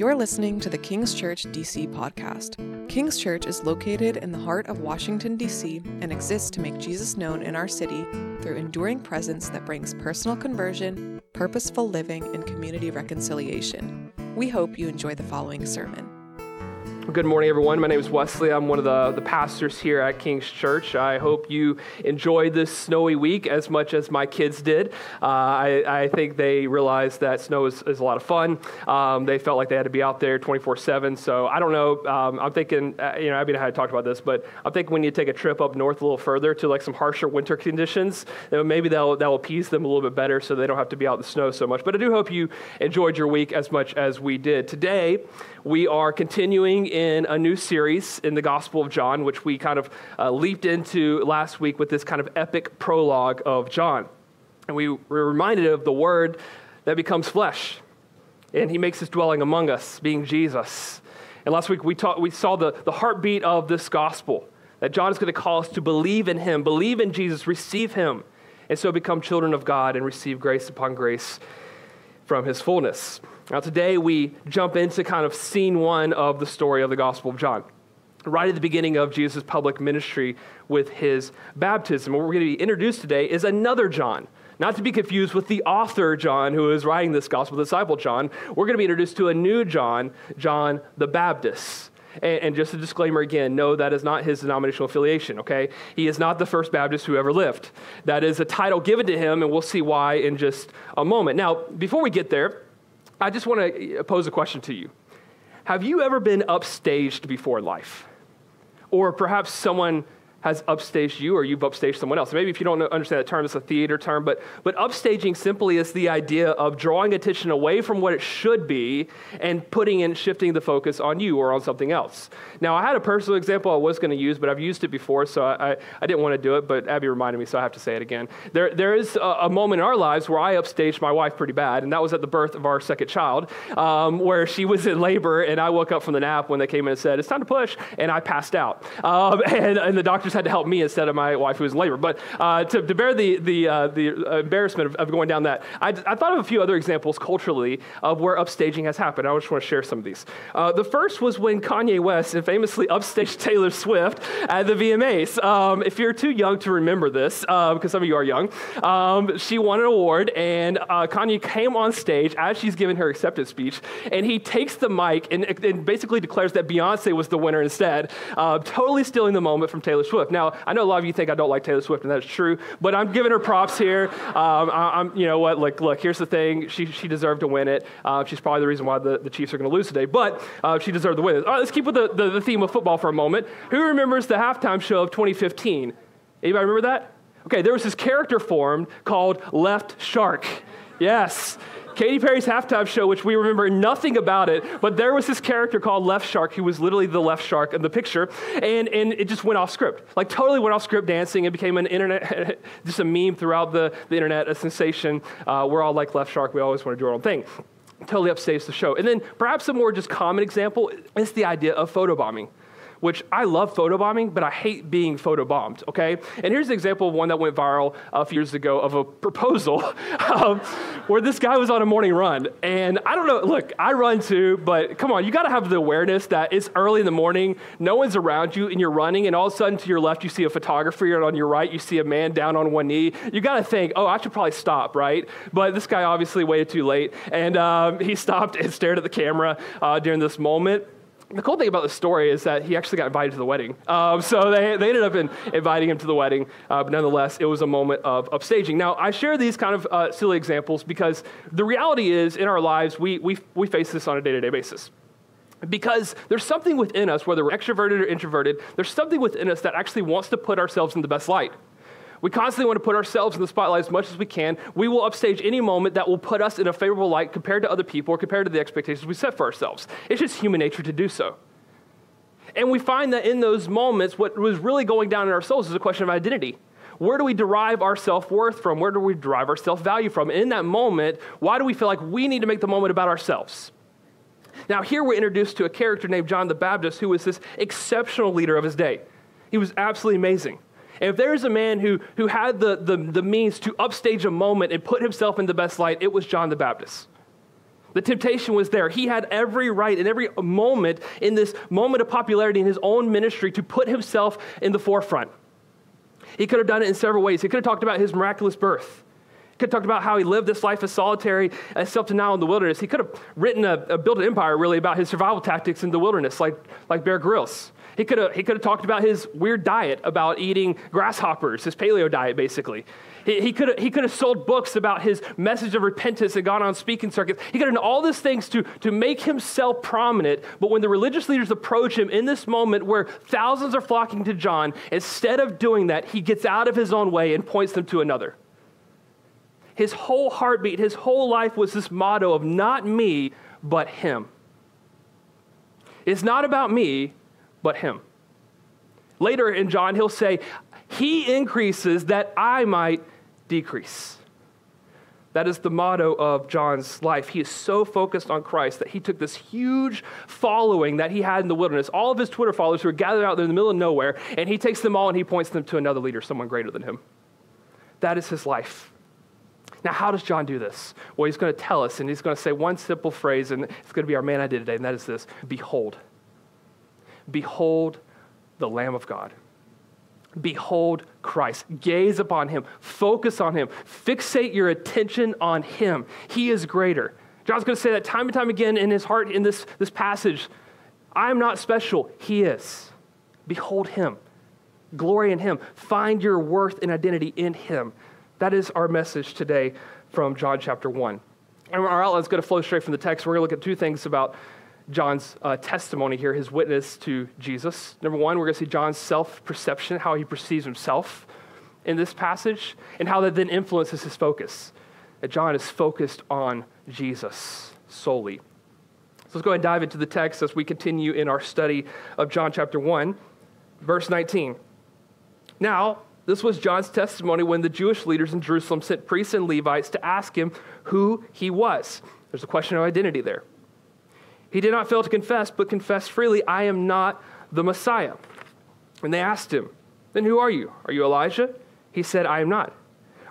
You're listening to the King's Church DC podcast. King's Church is located in the heart of Washington, D.C., and exists to make Jesus known in our city through enduring presence that brings personal conversion, purposeful living, and community reconciliation. We hope you enjoy the following sermon. Good morning, everyone. My name is Wesley. I'm one of the, the pastors here at King's Church. I hope you enjoyed this snowy week as much as my kids did. Uh, I, I, think they realized that snow is, is a lot of fun. Um, they felt like they had to be out there 24 7. So I don't know. Um, I'm thinking, uh, you know, Abby and I had talked about this, but I'm thinking we need to take a trip up north a little further to like some harsher winter conditions. maybe that'll, that'll appease them a little bit better so they don't have to be out in the snow so much. But I do hope you enjoyed your week as much as we did. Today, we are continuing in a new series in the Gospel of John, which we kind of uh, leaped into last week with this kind of epic prologue of John. And we were reminded of the Word that becomes flesh. And he makes his dwelling among us, being Jesus. And last week we, taught, we saw the, the heartbeat of this gospel that John is going to call us to believe in him, believe in Jesus, receive him, and so become children of God and receive grace upon grace from his fullness. Now, today we jump into kind of scene one of the story of the Gospel of John. Right at the beginning of Jesus' public ministry with his baptism. What we're going to be introduced today is another John. Not to be confused with the author John who is writing this gospel, the disciple John. We're going to be introduced to a new John, John the Baptist. And, and, just a disclaimer again no, that is not his denominational affiliation, okay? He is not the first Baptist who ever lived. That is a title given to him, and we'll see why in just a moment. Now, before we get there, I just want to uh, pose a question to you. Have you ever been upstaged before life? Or perhaps someone has upstaged you or you've upstaged someone else. Maybe if you don't understand that term, it's a theater term, but, but upstaging simply is the idea of drawing attention away from what it should be and putting and shifting the focus on you or on something else. Now, I had a personal example I was going to use, but I've used it before, so I, I, I, didn't want to do it, but Abby reminded me, so I have to say it again. There, there is a, a, moment in our lives where I upstaged my wife pretty bad, and that was at the birth of our second child, um, where she was in labor, and I woke up from the nap when they came in and said, It's time to push, and I passed out. Um, and, and the doctor had to help me instead of my wife who was in labor. But uh, to, to, bear the, the, uh, the embarrassment of, of, going down that, I, I, thought of a few other examples culturally of where upstaging has happened. I just want to share some of these. Uh, the first was when Kanye West famously upstaged Taylor Swift at the VMAs. Um, if you're too young to remember this, because um, some of you are young, um, she won an award, and uh, Kanye came on stage as she's giving her acceptance speech, and he takes the mic and, and basically declares that Beyonce was the winner instead, uh, totally stealing the moment from Taylor Swift. Now, I know a lot of you think I don't like Taylor Swift, and that's true, but I'm giving her props here. Um, I, am you know what, like, look, here's the thing. She, she deserved to win it. Uh, she's probably the reason why the, the Chiefs are going to lose today, but uh, she deserved to win it. All right, let's keep with the, the, the theme of football for a moment. Who remembers the halftime show of 2015? Anybody remember that? Okay, there was this character formed called Left Shark. Yes. Katy Perry's halftime show, which we remember nothing about it, but there was this character called Left Shark who was literally the left shark in the picture, and, and it just went off script. Like, totally went off script dancing. It became an internet, just a meme throughout the, the internet, a sensation. Uh, we're all like Left Shark. We always want to do our own thing. Totally upstages the show. And then perhaps a more just common example is the idea of photobombing which I love photobombing, but I hate being photobombed, okay? And here's an example of one that went viral a few years ago of a proposal um, where this guy was on a morning run. And I don't know, look, I run too, but come on, you gotta have the awareness that it's early in the morning, no one's around you, and you're running, and all of a sudden to your left, you see a photographer, and on your right, you see a man down on one knee. You gotta think, oh, I should probably stop, right? But this guy obviously waited too late, and um, he stopped and stared at the camera uh, during this moment the cool thing about the story is that he actually got invited to the wedding. Um, so they, they ended up in, inviting him to the wedding, uh, but nonetheless, it was a moment of upstaging. Now, I share these kind of uh, silly examples because the reality is in our lives, we, we, we face this on a day to day basis. Because there's something within us, whether we're extroverted or introverted, there's something within us that actually wants to put ourselves in the best light. We constantly want to put ourselves in the spotlight as much as we can. We will upstage any moment that will put us in a favorable light compared to other people or compared to the expectations we set for ourselves. It's just human nature to do so. And we find that in those moments, what was really going down in our souls is a question of identity. Where do we derive our self worth from? Where do we derive our self value from? And in that moment, why do we feel like we need to make the moment about ourselves? Now, here we're introduced to a character named John the Baptist who was this exceptional leader of his day. He was absolutely amazing. If there's a man who, who had the, the, the means to upstage a moment and put himself in the best light, it was John the Baptist. The temptation was there. He had every right and every moment in this moment of popularity in his own ministry to put himself in the forefront. He could have done it in several ways. He could have talked about his miraculous birth. He could have talked about how he lived this life of solitary self denial in the wilderness. He could have written a, a, built an empire really about his survival tactics in the wilderness, like, like Bear Grylls. He could, have, he could have talked about his weird diet about eating grasshoppers, his paleo diet, basically. He, he, could have, sold books about his message of repentance and gone on speaking circuits. He could have done all these things to, to make himself prominent. But when the religious leaders approach him in this moment where thousands are flocking to John, instead of doing that, he gets out of his own way and points them to another. His whole heartbeat, his whole life was this motto of not me, but him. It's not about me, but him. Later in John, he'll say, He increases that I might decrease. That is the motto of John's life. He is so focused on Christ that he took this huge following that he had in the wilderness, all of his Twitter followers who are gathered out there in the middle of nowhere, and he takes them all and he points them to another leader, someone greater than him. That is his life. Now, how does John do this? Well, he's going to tell us, and he's going to say one simple phrase, and it's going to be our man I did today, and that is this Behold. Behold the Lamb of God. Behold Christ. Gaze upon him. Focus on him. Fixate your attention on him. He is greater. John's going to say that time and time again in his heart in this, this passage. I'm not special. He is. Behold him. Glory in him. Find your worth and identity in him. That is our message today from John chapter 1. And our outline is going to flow straight from the text. We're going to look at two things about John's uh, testimony here, his witness to Jesus. Number one, we're going to see John's self perception, how he perceives himself in this passage, and how that then influences his focus. That John is focused on Jesus solely. So let's go ahead and dive into the text as we continue in our study of John chapter 1, verse 19. Now, this was John's testimony when the Jewish leaders in Jerusalem sent priests and Levites to ask him who he was. There's a question of identity there. He did not fail to confess, but confessed freely, I am not the Messiah. And they asked him, Then who are you? Are you Elijah? He said, I am not.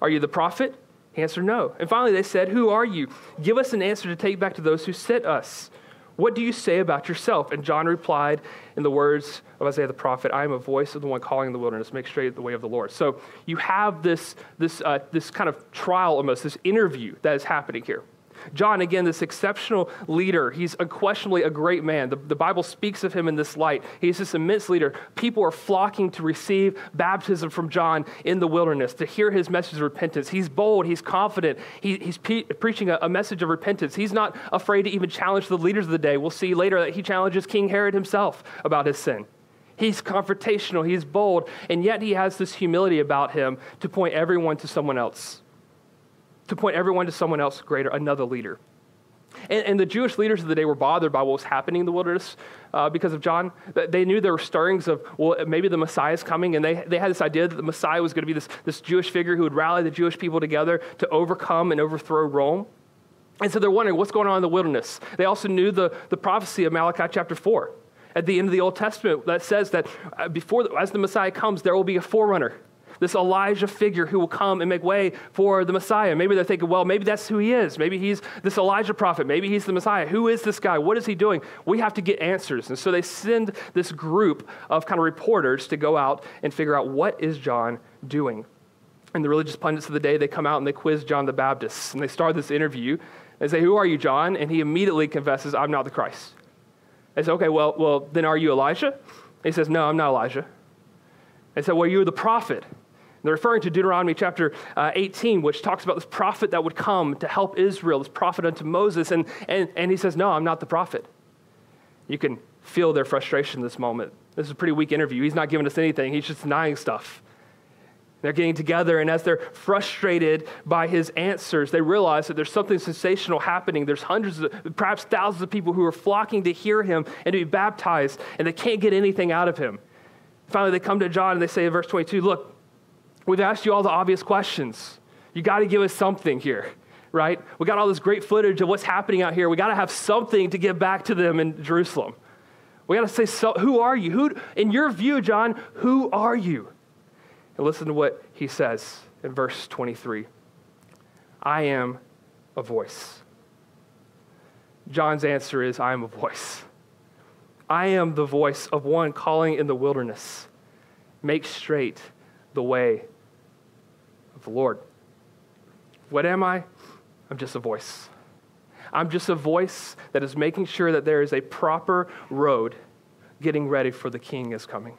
Are you the prophet? He answered, No. And finally they said, Who are you? Give us an answer to take back to those who sent us. What do you say about yourself? And John replied in the words of Isaiah the prophet, I am a voice of the one calling in the wilderness, make straight the way of the Lord. So you have this, this, uh, this kind of trial almost, this interview that is happening here. John, again, this exceptional leader, he's unquestionably a great man. The, the Bible speaks of him in this light. He's this immense leader. People are flocking to receive baptism from John in the wilderness, to hear his message of repentance. He's bold, he's confident, he, he's pe- preaching a, a message of repentance. He's not afraid to even challenge the leaders of the day. We'll see later that he challenges King Herod himself about his sin. He's confrontational, he's bold, and yet he has this humility about him to point everyone to someone else to point everyone to someone else greater, another leader. And, and, the Jewish leaders of the day were bothered by what was happening in the wilderness uh, because of John. They knew there were stirrings of, well, maybe the Messiah is coming, and they, they had this idea that the Messiah was going to be this, this Jewish figure who would rally the Jewish people together to overcome and overthrow Rome. And so they're wondering what's going on in the wilderness. They also knew the, the prophecy of Malachi chapter 4 at the end of the Old Testament that says that uh, before, as the Messiah comes, there will be a forerunner this Elijah figure who will come and make way for the Messiah. Maybe they're thinking, well, maybe that's who he is. Maybe he's this Elijah prophet. Maybe he's the Messiah. Who is this guy? What is he doing? We have to get answers. And so they send this group of kind of reporters to go out and figure out what is John doing. And the religious pundits of the day, they come out and they quiz John the Baptist. And they start this interview. They say, Who are you, John? And he immediately confesses, I'm not the Christ. They say, Okay, well, well then are you Elijah? he says, No, I'm not Elijah. They say, Well, you're the prophet. They're referring to Deuteronomy chapter uh, 18, which talks about this prophet that would come to help Israel, this prophet unto Moses. And, and, and he says, No, I'm not the prophet. You can feel their frustration this moment. This is a pretty weak interview. He's not giving us anything, he's just denying stuff. They're getting together, and as they're frustrated by his answers, they realize that there's something sensational happening. There's hundreds, of, perhaps thousands of people who are flocking to hear him and to be baptized, and they can't get anything out of him. Finally, they come to John and they say in verse 22 Look, We've asked you all the obvious questions. You got to give us something here, right? We got all this great footage of what's happening out here. We got to have something to give back to them in Jerusalem. We got to say, so, who are you? Who, in your view, John, who are you? And listen to what he says in verse 23 I am a voice. John's answer is, I am a voice. I am the voice of one calling in the wilderness. Make straight the way the Lord. What am I? I'm just a voice. I'm just a voice that is making sure that there is a proper road getting ready for the king is coming.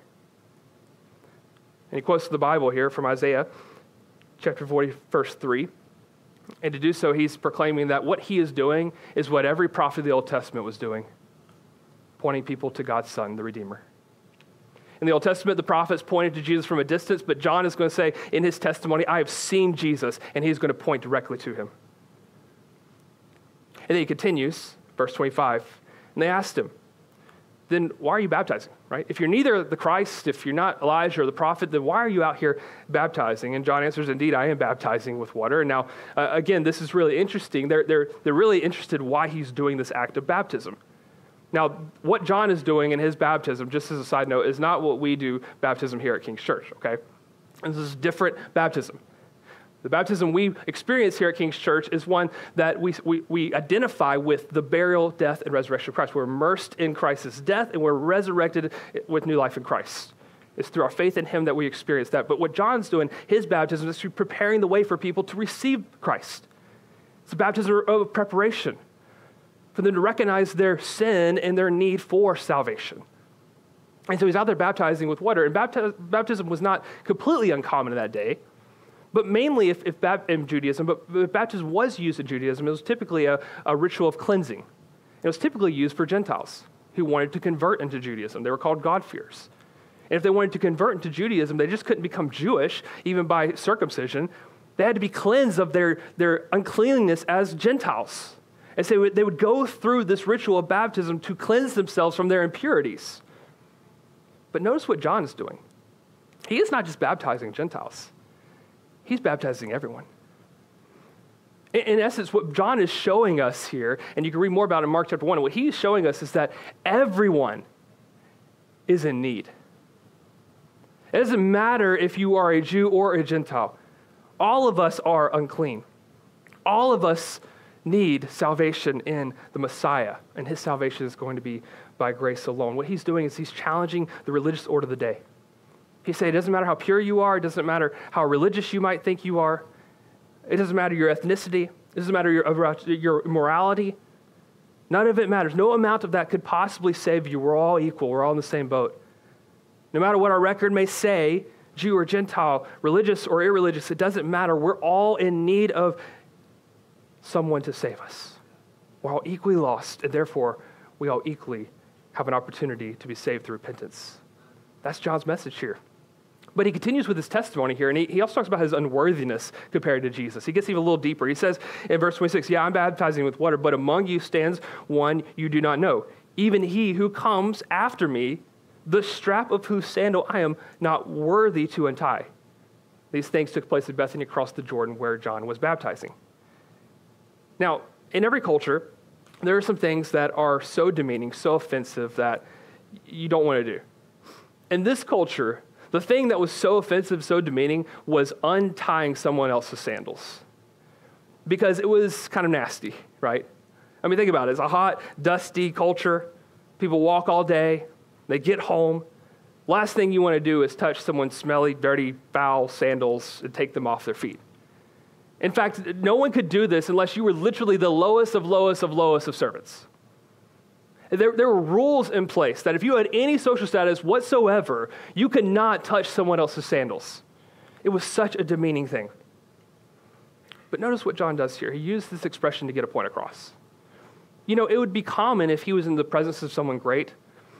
And he quotes the Bible here from Isaiah chapter 40, verse 3. And to do so, he's proclaiming that what he is doing is what every prophet of the Old Testament was doing, pointing people to God's Son, the Redeemer. In the Old Testament, the prophets pointed to Jesus from a distance, but John is going to say in his testimony, I have seen Jesus, and he's going to point directly to him. And then he continues, verse 25, and they asked him, then why are you baptizing, right? If you're neither the Christ, if you're not Elijah or the prophet, then why are you out here baptizing? And John answers, Indeed, I am baptizing with water. And now, uh, again, this is really interesting. They're, they're, they're really interested why he's doing this act of baptism. Now, what John is doing in his baptism, just as a side note, is not what we do baptism here at King's Church, okay? This is different baptism. The baptism we experience here at King's Church is one that we, we, we, identify with the burial, death, and resurrection of Christ. We're immersed in Christ's death and we're resurrected with new life in Christ. It's through our faith in Him that we experience that. But what John's doing, his baptism, is preparing the way for people to receive Christ. It's a baptism of preparation for them to recognize their sin and their need for salvation. And so he's out there baptizing with water. And baptism was not completely uncommon in that day. But mainly, if, if in Judaism, but if baptism was used in Judaism, it was typically a, a ritual of cleansing. It was typically used for Gentiles who wanted to convert into Judaism. They were called God-fearers. And if they wanted to convert into Judaism, they just couldn't become Jewish, even by circumcision. They had to be cleansed of their, their uncleanness as Gentiles. And so they would go through this ritual of baptism to cleanse themselves from their impurities. But notice what John is doing. He is not just baptizing Gentiles, He's baptizing everyone. In, essence, what John is showing us here, and you can read more about it in Mark chapter 1, what he's showing us is that everyone is in need. It doesn't matter if you are a Jew or a Gentile, all of us are unclean. All of us need salvation in the Messiah, and his salvation is going to be by grace alone. What he's doing is he's challenging the religious order of the day. He said, It doesn't matter how pure you are, it doesn't matter how religious you might think you are, it doesn't matter your ethnicity, it doesn't matter your, your morality. None of it matters. No amount of that could possibly save you. We're all equal, we're all in the same boat. No matter what our record may say, Jew or Gentile, religious or irreligious, it doesn't matter. We're all in need of someone to save us. We're all equally lost, and therefore, we all equally have an opportunity to be saved through repentance. That's John's message here. But he continues with his testimony here, and he, he also talks about his unworthiness compared to Jesus. He gets even a little deeper. He says in verse 26, Yeah, I'm baptizing with water, but among you stands one you do not know, even he who comes after me, the strap of whose sandal I am not worthy to untie. These things took place at Bethany across the Jordan where John was baptizing. Now, in every culture, there are some things that are so demeaning, so offensive that you don't want to do. In this culture, the thing that was so offensive, so demeaning, was untying someone else's sandals because it was kind of nasty, right? I mean, think about it. It's a hot, dusty culture. People walk all day, they get home. Last thing you want to do is touch someone's smelly, dirty, foul sandals and take them off their feet. In fact, no one could do this unless you were literally the lowest of lowest of lowest of servants. There, there were rules in place that if you had any social status whatsoever, you could not touch someone else's sandals. It was such a demeaning thing. But notice what John does here. He used this expression to get a point across. You know, it would be common if he was in the presence of someone great,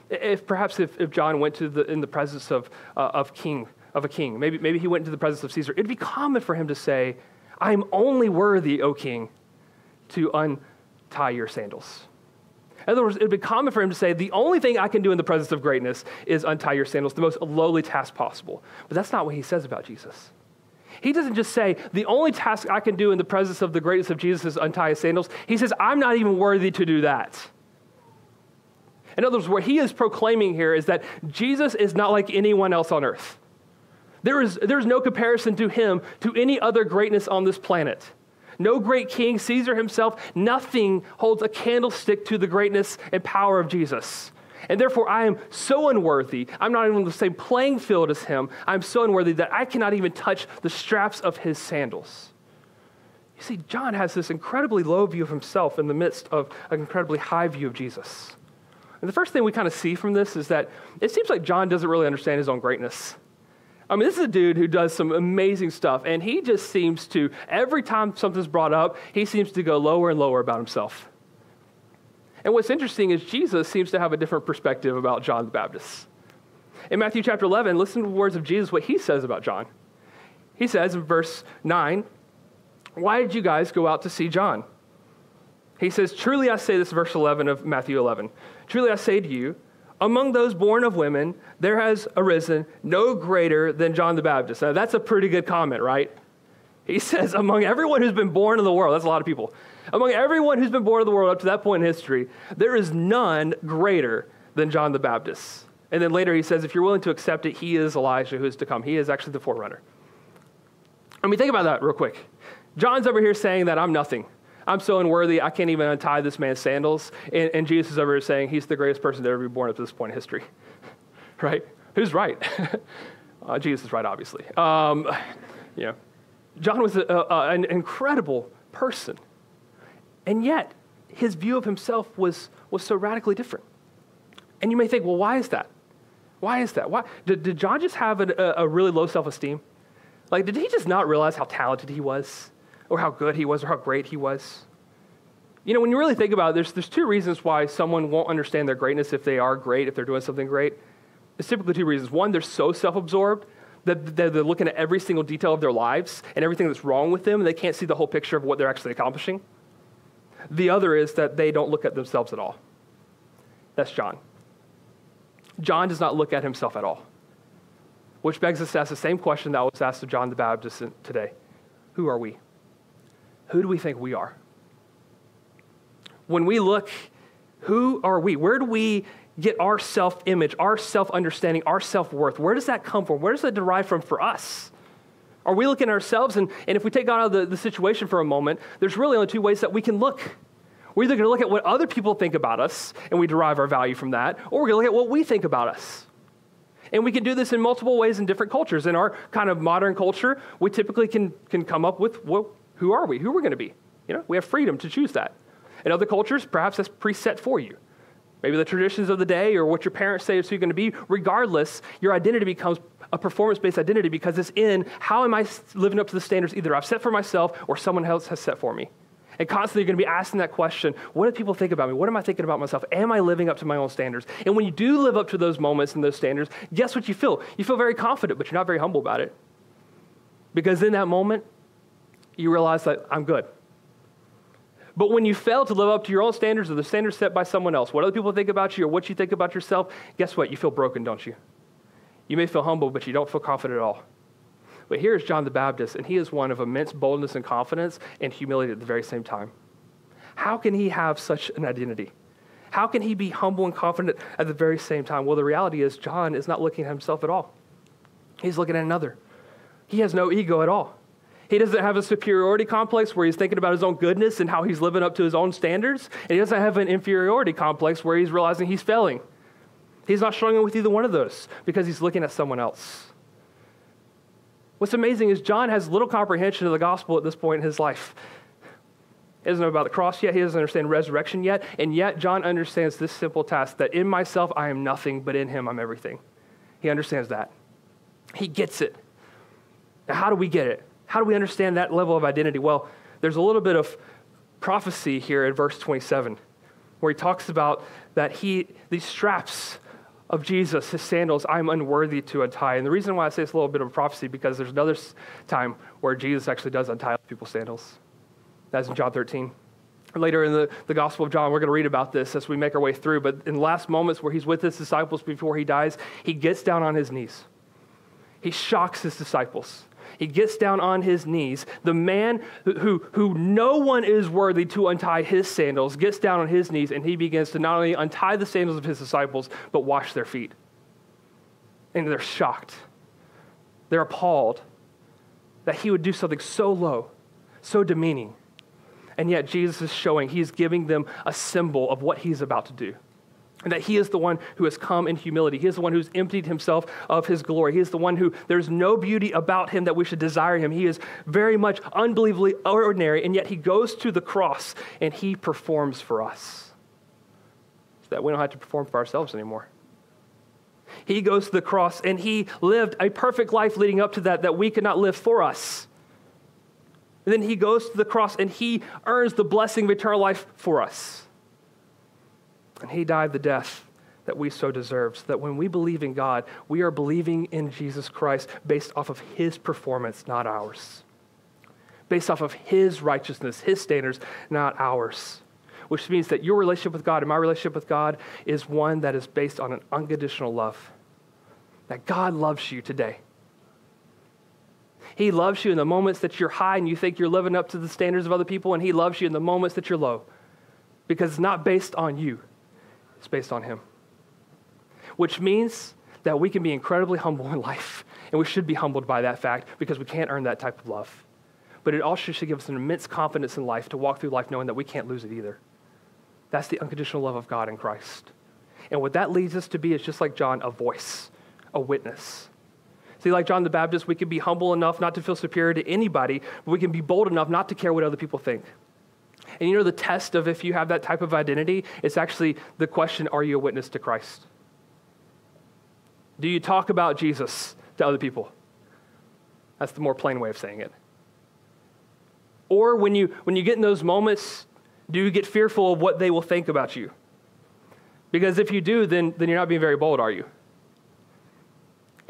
if perhaps if, if John went to the, in the presence of, uh, of king, of a king, maybe, maybe he went into the presence of Caesar, it'd be common for him to say, I am only worthy, O king, to untie your sandals. In other words, it would be common for him to say, The only thing I can do in the presence of greatness is untie your sandals, the most lowly task possible. But that's not what he says about Jesus. He doesn't just say, The only task I can do in the presence of the greatness of Jesus is untie his sandals. He says, I'm not even worthy to do that. In other words, what he is proclaiming here is that Jesus is not like anyone else on earth. There is, there is no comparison to him to any other greatness on this planet. No great king, Caesar himself, nothing holds a candlestick to the greatness and power of Jesus. And therefore, I am so unworthy. I'm not even on the same playing field as him. I'm so unworthy that I cannot even touch the straps of his sandals. You see, John has this incredibly low view of himself in the midst of an incredibly high view of Jesus. And the first thing we kind of see from this is that it seems like John doesn't really understand his own greatness. I mean, this is a dude who does some amazing stuff, and he just seems to, every time something's brought up, he seems to go lower and lower about himself. And what's interesting is Jesus seems to have a different perspective about John the Baptist. In Matthew chapter 11, listen to the words of Jesus, what he says about John. He says in verse 9, Why did you guys go out to see John? He says, Truly I say, this verse 11 of Matthew 11, Truly I say to you, among those born of women, there has arisen no greater than John the Baptist. Now, that's a pretty good comment, right? He says, among everyone who's been born in the world, that's a lot of people, among everyone who's been born in the world up to that point in history, there is none greater than John the Baptist. And then later he says, if you're willing to accept it, he is Elijah who is to come. He is actually the forerunner. I mean, think about that real quick. John's over here saying that I'm nothing. I'm so unworthy, I can't even untie this man's sandals. And, and Jesus is over here saying he's the greatest person to ever be born up to this point in history. right? Who's right? uh, Jesus is right, obviously. Um, John was a, a, an incredible person. And yet, his view of himself was, was so radically different. And you may think, well, why is that? Why is that? Why? Did, did John just have a, a really low self esteem? Like, did he just not realize how talented he was? Or how good he was or how great he was. You know, when you really think about it, there's, there's two reasons why someone won't understand their greatness if they are great, if they're doing something great. It's typically two reasons. One, they're so self absorbed that they're looking at every single detail of their lives and everything that's wrong with them, and they can't see the whole picture of what they're actually accomplishing. The other is that they don't look at themselves at all. That's John. John does not look at himself at all, which begs us to ask the same question that was asked of John the Baptist today Who are we? Who do we think we are? When we look, who are we? Where do we get our self image, our self understanding, our self worth? Where does that come from? Where does that derive from for us? Are we looking at ourselves? And, and if we take God out of the, the situation for a moment, there's really only two ways that we can look. We're either going to look at what other people think about us and we derive our value from that, or we're going to look at what we think about us. And we can do this in multiple ways in different cultures. In our kind of modern culture, we typically can, can come up with what who are we? Who are we going to be? You know, we have freedom to choose that. In other cultures, perhaps that's preset for you. Maybe the traditions of the day or what your parents say is who you're going to be. Regardless, your identity becomes a performance based identity because it's in how am I living up to the standards either I've set for myself or someone else has set for me. And constantly you're going to be asking that question what do people think about me? What am I thinking about myself? Am I living up to my own standards? And when you do live up to those moments and those standards, guess what you feel? You feel very confident, but you're not very humble about it. Because in that moment, you realize that I'm good. But when you fail to live up to your own standards or the standards set by someone else, what other people think about you or what you think about yourself, guess what? You feel broken, don't you? You may feel humble, but you don't feel confident at all. But here's John the Baptist, and he is one of immense boldness and confidence and humility at the very same time. How can he have such an identity? How can he be humble and confident at the very same time? Well, the reality is, John is not looking at himself at all. He's looking at another. He has no ego at all. He doesn't have a superiority complex where he's thinking about his own goodness and how he's living up to his own standards. And he doesn't have an inferiority complex where he's realizing he's failing. He's not struggling with either one of those because he's looking at someone else. What's amazing is John has little comprehension of the gospel at this point in his life. He doesn't know about the cross yet. He doesn't understand resurrection yet. And yet, John understands this simple task that in myself I am nothing, but in him I'm everything. He understands that. He gets it. Now, how do we get it? How do we understand that level of identity? Well, there's a little bit of prophecy here in verse 27 where he talks about that he, these straps of Jesus, his sandals, I'm unworthy to untie. And the reason why I say it's a little bit of a prophecy because there's another time where Jesus actually does untie people's sandals. That's in John 13. Later in the, the Gospel of John, we're going to read about this as we make our way through. But in the last moments where he's with his disciples before he dies, he gets down on his knees. He shocks his disciples. He gets down on his knees. The man who, who, no one is worthy to untie his sandals gets down on his knees and he begins to not only untie the sandals of his disciples, but wash their feet. And they're shocked. They're appalled that he would do something so low, so demeaning, And yet, Jesus is showing, he's giving them a symbol of what he's about to do. And that he is the one who has come in humility. He is the one who's emptied himself of his glory. He is the one who there's no beauty about him that we should desire him. He is very much unbelievably ordinary, and yet he goes to the cross and he performs for us. So that we don't have to perform for ourselves anymore. He goes to the cross and he lived a perfect life leading up to that that we could not live for us. And then he goes to the cross and he earns the blessing of eternal life for us. And he died the death that we so deserve, so that when we believe in God, we are believing in Jesus Christ based off of his performance, not ours. Based off of his righteousness, his standards, not ours. Which means that your relationship with God and my relationship with God is one that is based on an unconditional love. That God loves you today. He loves you in the moments that you're high and you think you're living up to the standards of other people, and He loves you in the moments that you're low. Because it's not based on you, it's based on Him. Which means that we can be incredibly humble in life, and we should be humbled by that fact because we can't earn that type of love. But it also should give us an immense confidence in life to walk through life knowing that we can't lose it either. That's the unconditional love of God in Christ. And what that leads us to be is just like John, a voice, a witness. See, like John the Baptist, we can be humble enough not to feel superior to anybody, but we can be bold enough not to care what other people think. And you know, the test of if you have that type of identity, it's actually the question are you a witness to Christ? Do you talk about Jesus to other people? That's the more plain way of saying it. Or when you, when you get in those moments, do you get fearful of what they will think about you? Because if you do, then, then you're not being very bold, are you?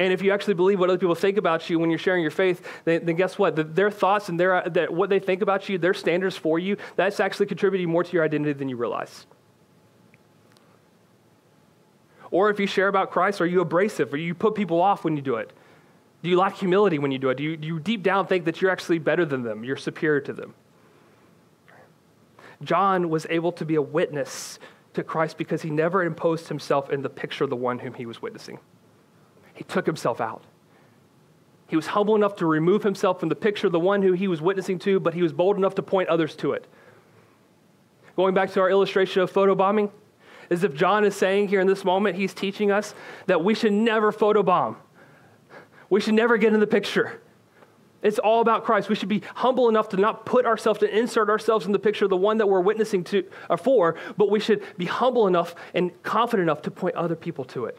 And if you actually believe what other people think about you when you're sharing your faith, then, then guess what? The, their thoughts and their, uh, that what they think about you, their standards for you, that's actually contributing more to your identity than you realize. Or if you share about Christ, are you abrasive? Or you put people off when you do it? Do you lack humility when you do it? Do you, do you deep down think that you're actually better than them? You're superior to them? John was able to be a witness to Christ because he never imposed himself in the picture of the one whom he was witnessing. He took himself out. He was humble enough to remove himself from the picture of the one who he was witnessing to, but he was bold enough to point others to it. Going back to our illustration of photobombing, as if John is saying here in this moment, he's teaching us that we should never photobomb. We should never get in the picture. It's all about Christ. We should be humble enough to not put ourselves, to insert ourselves in the picture of the one that we're witnessing to or for, but we should be humble enough and confident enough to point other people to it.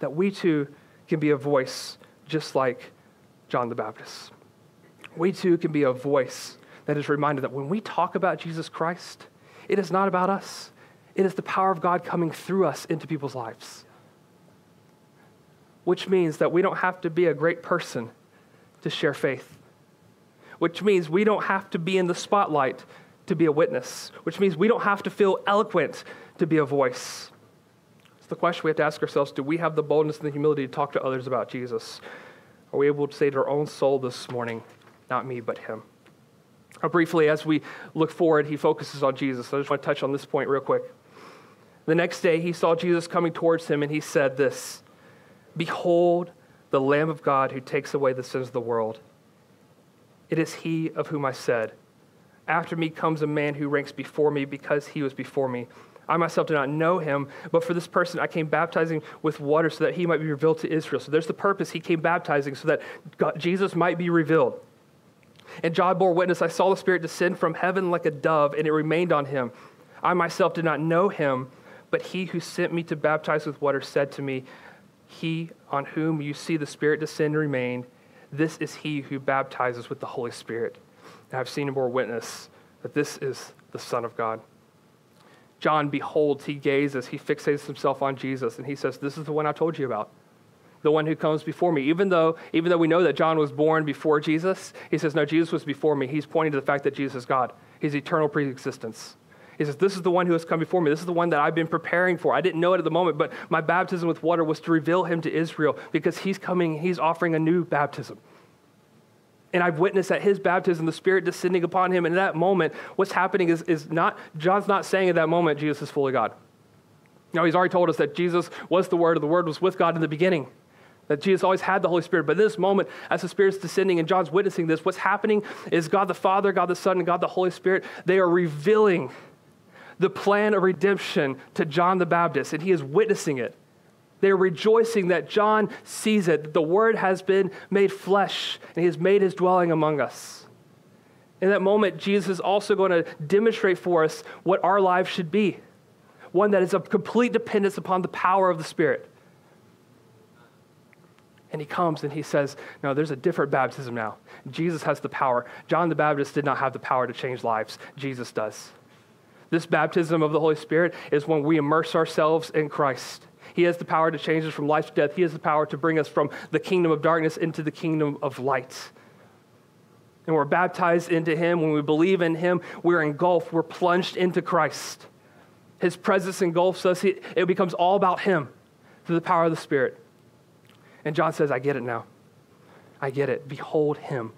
That we too can be a voice just like John the Baptist. We too can be a voice that is reminded that when we talk about Jesus Christ, it is not about us. It is the power of God coming through us into people's lives. Which means that we don't have to be a great person to share faith, which means we don't have to be in the spotlight to be a witness, which means we don't have to feel eloquent to be a voice. The question we have to ask ourselves do we have the boldness and the humility to talk to others about Jesus? Are we able to say to our own soul this morning, not me, but him? Now, briefly, as we look forward, he focuses on Jesus. I just want to touch on this point real quick. The next day, he saw Jesus coming towards him, and he said this Behold, the Lamb of God who takes away the sins of the world. It is he of whom I said, After me comes a man who ranks before me because he was before me. I myself do not know him, but for this person I came baptizing with water so that he might be revealed to Israel. So there's the purpose. He came baptizing so that God, Jesus might be revealed. And John bore witness I saw the Spirit descend from heaven like a dove, and it remained on him. I myself did not know him, but he who sent me to baptize with water said to me, he on whom you see the Spirit descend and remain, this is he who baptizes with the Holy Spirit. And I've seen and bore witness that this is the Son of God. John beholds, he gazes, he fixates himself on Jesus, and he says, This is the one I told you about. The one who comes before me. Even though, even though we know that John was born before Jesus, he says, No, Jesus was before me. He's pointing to the fact that Jesus is God, his eternal preexistence. He says, This is the one who has come before me. This is the one that I've been preparing for. I didn't know it at the moment, but my baptism with water was to reveal him to Israel because he's coming, he's offering a new baptism. And I've witnessed at his baptism, the Spirit descending upon him. And in that moment, what's happening is, is not, John's not saying at that moment, Jesus is fully God. Know, he's already told us that Jesus was the Word, and the Word was with God in the beginning. that Jesus always had the Holy Spirit. But in this moment, as the Spirit's descending and John's witnessing this, what's happening is God the Father, God the Son, and God the Holy Spirit, they are revealing the plan of redemption to John the Baptist, and he is witnessing it. They're rejoicing that John sees it, that the Word has been made flesh, and he has made his dwelling among us. In that moment, Jesus is also going to demonstrate for us what our lives should be one that is of complete dependence upon the power of the Spirit. And he comes and he says, No, there's a different baptism now. Jesus has the power. John the Baptist did not have the power to change lives, Jesus does. This baptism of the Holy Spirit is when we immerse ourselves in Christ. He has the power to change us from life to death. He has the power to bring us from the kingdom of darkness into the kingdom of light. And we're baptized into Him. When we believe in Him, we're engulfed, we're plunged into Christ. His presence engulfs us. It becomes all about Him through the power of the Spirit. And John says, I get it now. I get it. Behold Him.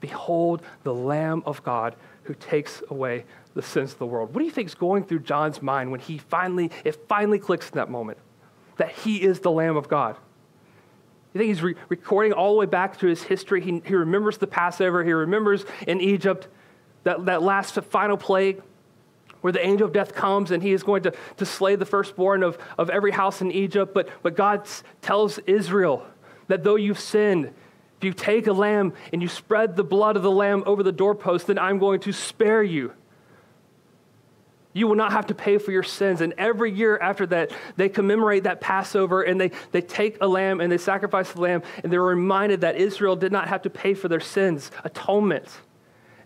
Behold the Lamb of God who takes away the sins of the world. What do you think is going through John's mind when he finally, it finally clicks in that moment that he is the Lamb of God? You think he's re- recording all the way back to his history? He, he remembers the Passover. He remembers in Egypt that, that last final plague where the angel of death comes and he is going to, to slay the firstborn of, of every house in Egypt. But, but God tells Israel that though you've sinned, if you take a lamb and you spread the blood of the lamb over the doorpost, then I'm going to spare you. You will not have to pay for your sins. And every year after that, they commemorate that Passover and they, they take a lamb and they sacrifice the lamb and they're reminded that Israel did not have to pay for their sins, atonement.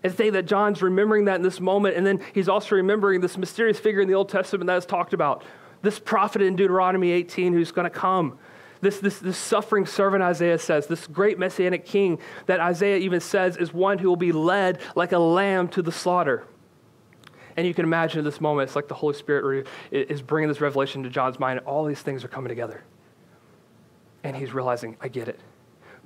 And think that John's remembering that in this moment. And then he's also remembering this mysterious figure in the Old Testament that is talked about. This prophet in Deuteronomy 18 who's going to come. This, this, this suffering servant, Isaiah says, this great messianic king that Isaiah even says is one who will be led like a lamb to the slaughter. And you can imagine at this moment, it's like the Holy Spirit is bringing this revelation to John's mind. All these things are coming together. And he's realizing, I get it.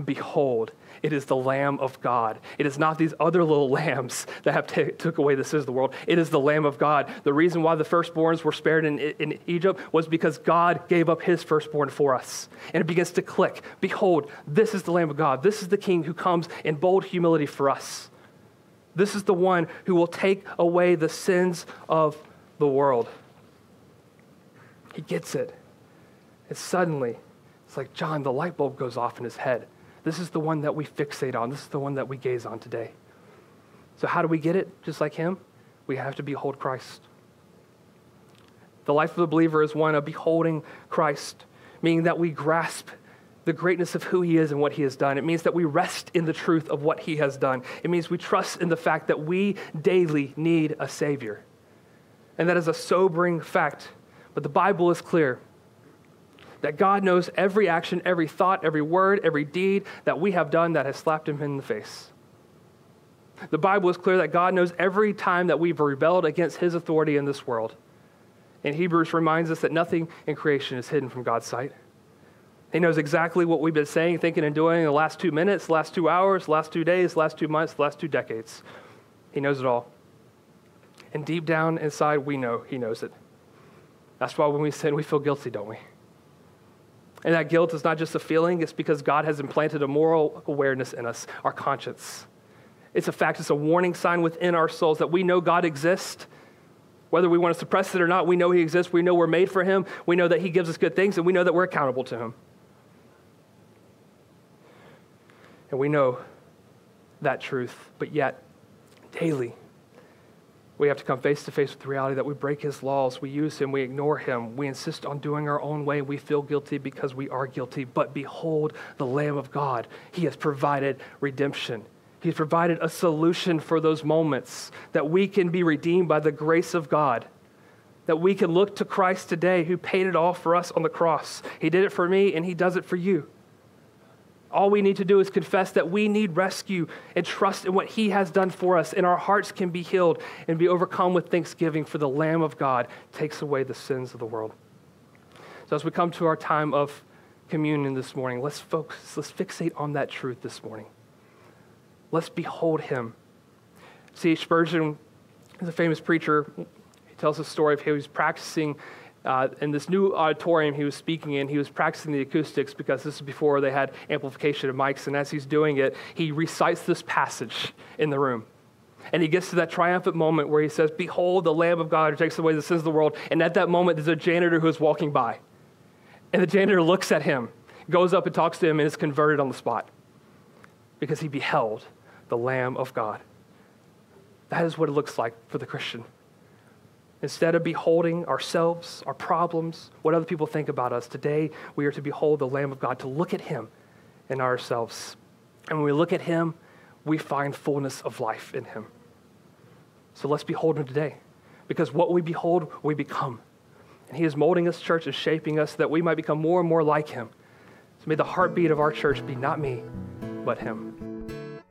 Behold, it is the Lamb of God. It is not these other little lambs that have t- took away the sins of the world. It is the Lamb of God. The reason why the firstborns were spared in, in Egypt was because God gave up his firstborn for us. And it begins to click. Behold, this is the Lamb of God. This is the King who comes in bold humility for us. This is the one who will take away the sins of the world. He gets it. And suddenly, it's like John, the light bulb goes off in his head. This is the one that we fixate on. This is the one that we gaze on today. So, how do we get it? Just like him, we have to behold Christ. The life of the believer is one of beholding Christ, meaning that we grasp the greatness of who he is and what he has done. It means that we rest in the truth of what he has done. It means we trust in the fact that we daily need a Savior. And that is a sobering fact. But the Bible is clear that God knows every action, every thought, every word, every deed that we have done that has slapped him in the face. The Bible is clear that God knows every time that we've rebelled against his authority in this world. And Hebrews reminds us that nothing in creation is hidden from God's sight. He knows exactly what we've been saying, thinking, and doing in the last two minutes, last two hours, last two days, last two months, last two decades. He knows it all. And deep down inside, we know He knows it. That's why when we sin, we feel guilty, don't we? And that guilt is not just a feeling, it's because God has implanted a moral awareness in us, our conscience. It's a fact, it's a warning sign within our souls that we know God exists whether we want to suppress it or not, we know He exists. We know we're made for Him. We know that He gives us good things, and we know that we're accountable to Him. And we know that truth, but yet, daily, we have to come face to face with the reality that we break His laws, we use Him, we ignore Him, we insist on doing our own way, we feel guilty because we are guilty. But behold, the Lamb of God, He has provided redemption. He's provided a solution for those moments that we can be redeemed by the grace of God. That we can look to Christ today who paid it all for us on the cross. He did it for me and He does it for you. All we need to do is confess that we need rescue and trust in what He has done for us, and our hearts can be healed and be overcome with thanksgiving for the Lamb of God takes away the sins of the world. So, as we come to our time of communion this morning, let's focus, let's fixate on that truth this morning. Let's behold him. C.H. Spurgeon is a famous preacher. He tells a story of how he was practicing Uh, in this new auditorium he was speaking in, he was practicing the acoustics because this is before they had amplification of mics. And as he's doing it, he recites this passage in the room. And he gets to that triumphant moment where he says, Behold, the Lamb of God who takes away the sins of the world. And at that moment, there's a janitor who is walking by. And the janitor looks at him, goes up and talks to him, and is converted on the spot because he beheld the Lamb of God. That is what it looks like for the Christian. Instead of beholding ourselves, our problems, what other people think about us, today we are to behold the Lamb of God, to look at him in ourselves. And when we look at him, we find fullness of life in him. So let's behold him today, because what we behold, we become. And he is molding us, church, and shaping us that we might become more and more like him. So may the heartbeat of our church be not me, but him.